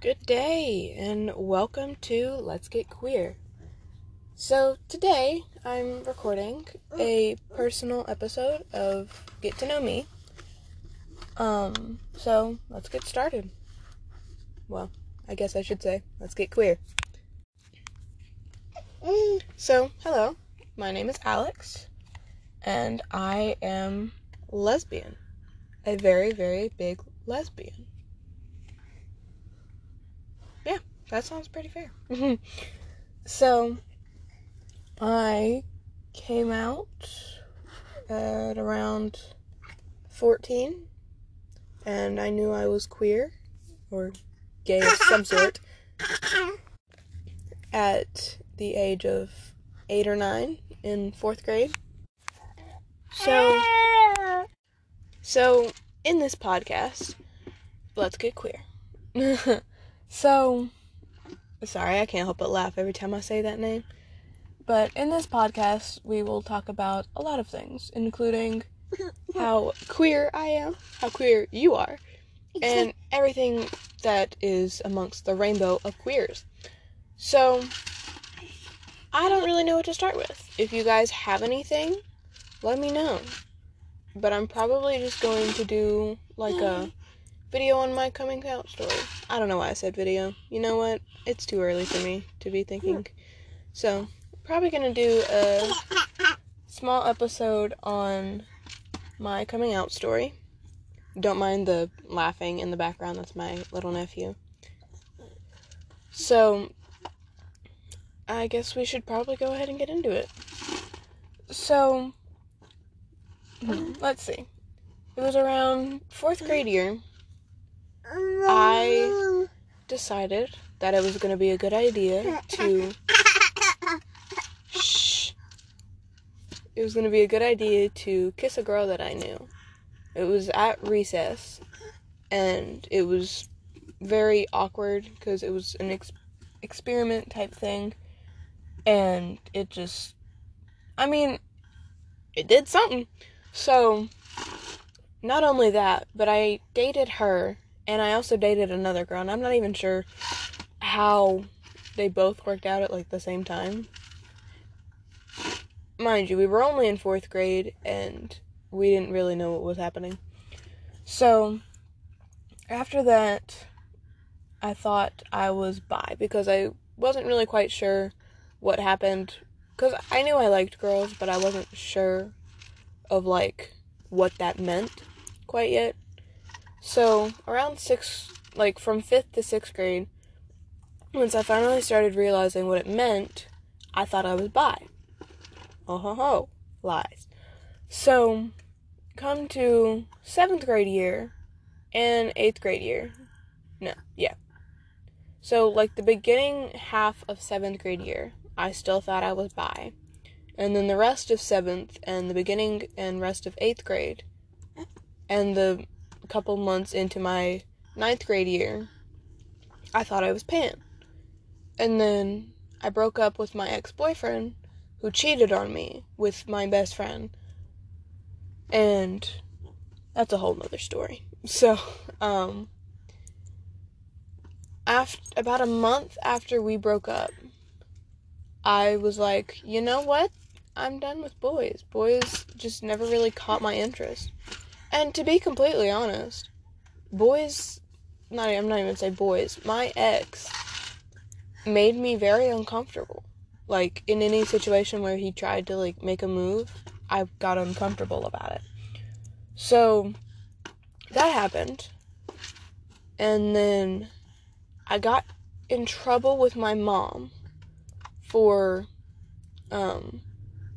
Good day, and welcome to Let's Get Queer. So, today I'm recording a personal episode of Get to Know Me. Um, so let's get started. Well, I guess I should say, let's get queer. So, hello, my name is Alex, and I am lesbian. A very, very big lesbian. Yeah, that sounds pretty fair. Mm-hmm. so, I came out at around 14, and I knew I was queer, or gay of some sort, at the age of 8 or 9 in 4th grade. So, so in this podcast, let's get queer. so, sorry, I can't help but laugh every time I say that name. But in this podcast, we will talk about a lot of things, including how queer I am, how queer you are, and everything that is amongst the rainbow of queers. So, I don't really know what to start with. If you guys have anything, let me know. But I'm probably just going to do like a video on my coming out story. I don't know why I said video. You know what? It's too early for me to be thinking. So, probably going to do a small episode on my coming out story. Don't mind the laughing in the background, that's my little nephew. So, I guess we should probably go ahead and get into it. So, let's see. It was around fourth grade year. Decided that it was going to be a good idea to. Shh. It was going to be a good idea to kiss a girl that I knew. It was at recess, and it was very awkward because it was an ex- experiment type thing, and it just. I mean, it did something. So, not only that, but I dated her and I also dated another girl, and I'm not even sure how they both worked out at like the same time. Mind you, we were only in fourth grade and we didn't really know what was happening. So, after that, I thought I was bi because I wasn't really quite sure what happened. Because I knew I liked girls, but I wasn't sure of like what that meant quite yet. So around sixth, like from fifth to sixth grade, once I finally started realizing what it meant, I thought I was bi. Oh ho ho, lies. So, come to seventh grade year and eighth grade year. No, yeah. So, like the beginning half of seventh grade year, I still thought I was bi. And then the rest of seventh and the beginning and rest of eighth grade, and the couple months into my ninth grade year, I thought I was pan. And then I broke up with my ex boyfriend who cheated on me with my best friend. And that's a whole nother story. So, um, after about a month after we broke up, I was like, you know what? I'm done with boys. Boys just never really caught my interest. And to be completely honest, boys, not I'm not even say boys. My ex made me very uncomfortable. Like in any situation where he tried to like make a move, I got uncomfortable about it. So that happened. And then I got in trouble with my mom for um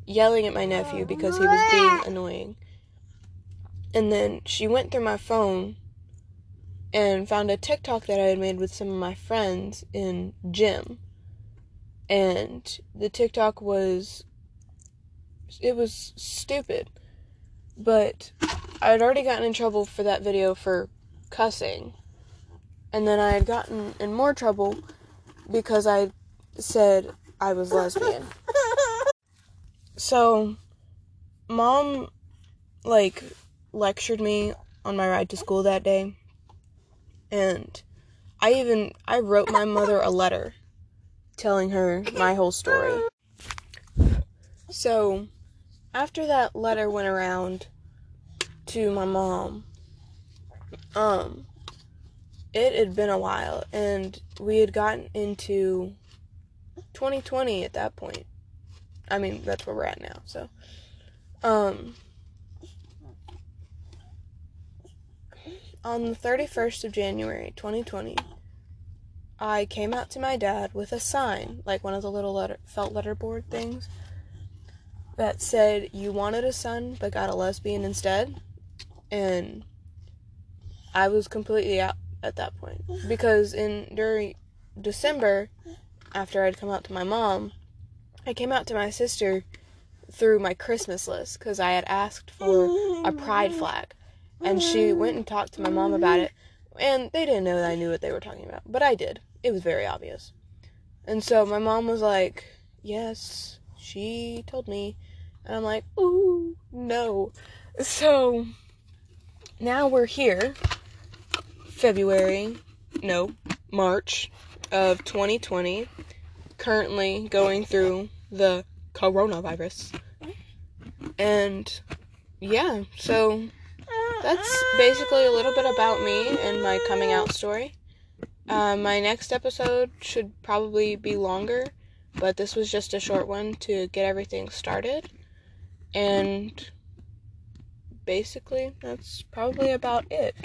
yelling at my nephew because he was being annoying. And then she went through my phone and found a TikTok that I had made with some of my friends in gym. And the TikTok was it was stupid. But I had already gotten in trouble for that video for cussing. And then I had gotten in more trouble because I said I was lesbian. So, mom, like, lectured me on my ride to school that day. And I even I wrote my mother a letter telling her my whole story. So, after that letter went around to my mom, um it had been a while and we had gotten into 2020 at that point. I mean, that's where we're at now. So, um on the 31st of January 2020, I came out to my dad with a sign, like one of the little letter, felt letterboard things, that said, You wanted a son but got a lesbian instead. And I was completely out at that point. Because in during December, after I'd come out to my mom, I came out to my sister through my Christmas list because I had asked for a pride flag. And she mm-hmm. went and talked to my mom about it. And they didn't know that I knew what they were talking about. But I did. It was very obvious. And so my mom was like, Yes, she told me. And I'm like, Ooh, no. So now we're here. February, no, March of 2020. Currently going through the coronavirus. And yeah, so that's basically a little bit about me and my coming out story. Uh, my next episode should probably be longer, but this was just a short one to get everything started. And basically, that's probably about it.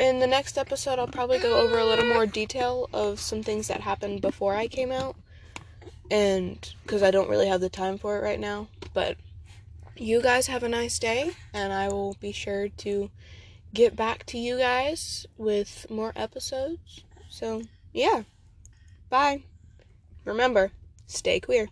In the next episode, I'll probably go over a little more detail of some things that happened before I came out. And because I don't really have the time for it right now, but you guys have a nice day, and I will be sure to get back to you guys with more episodes. So, yeah. Bye. Remember, stay queer.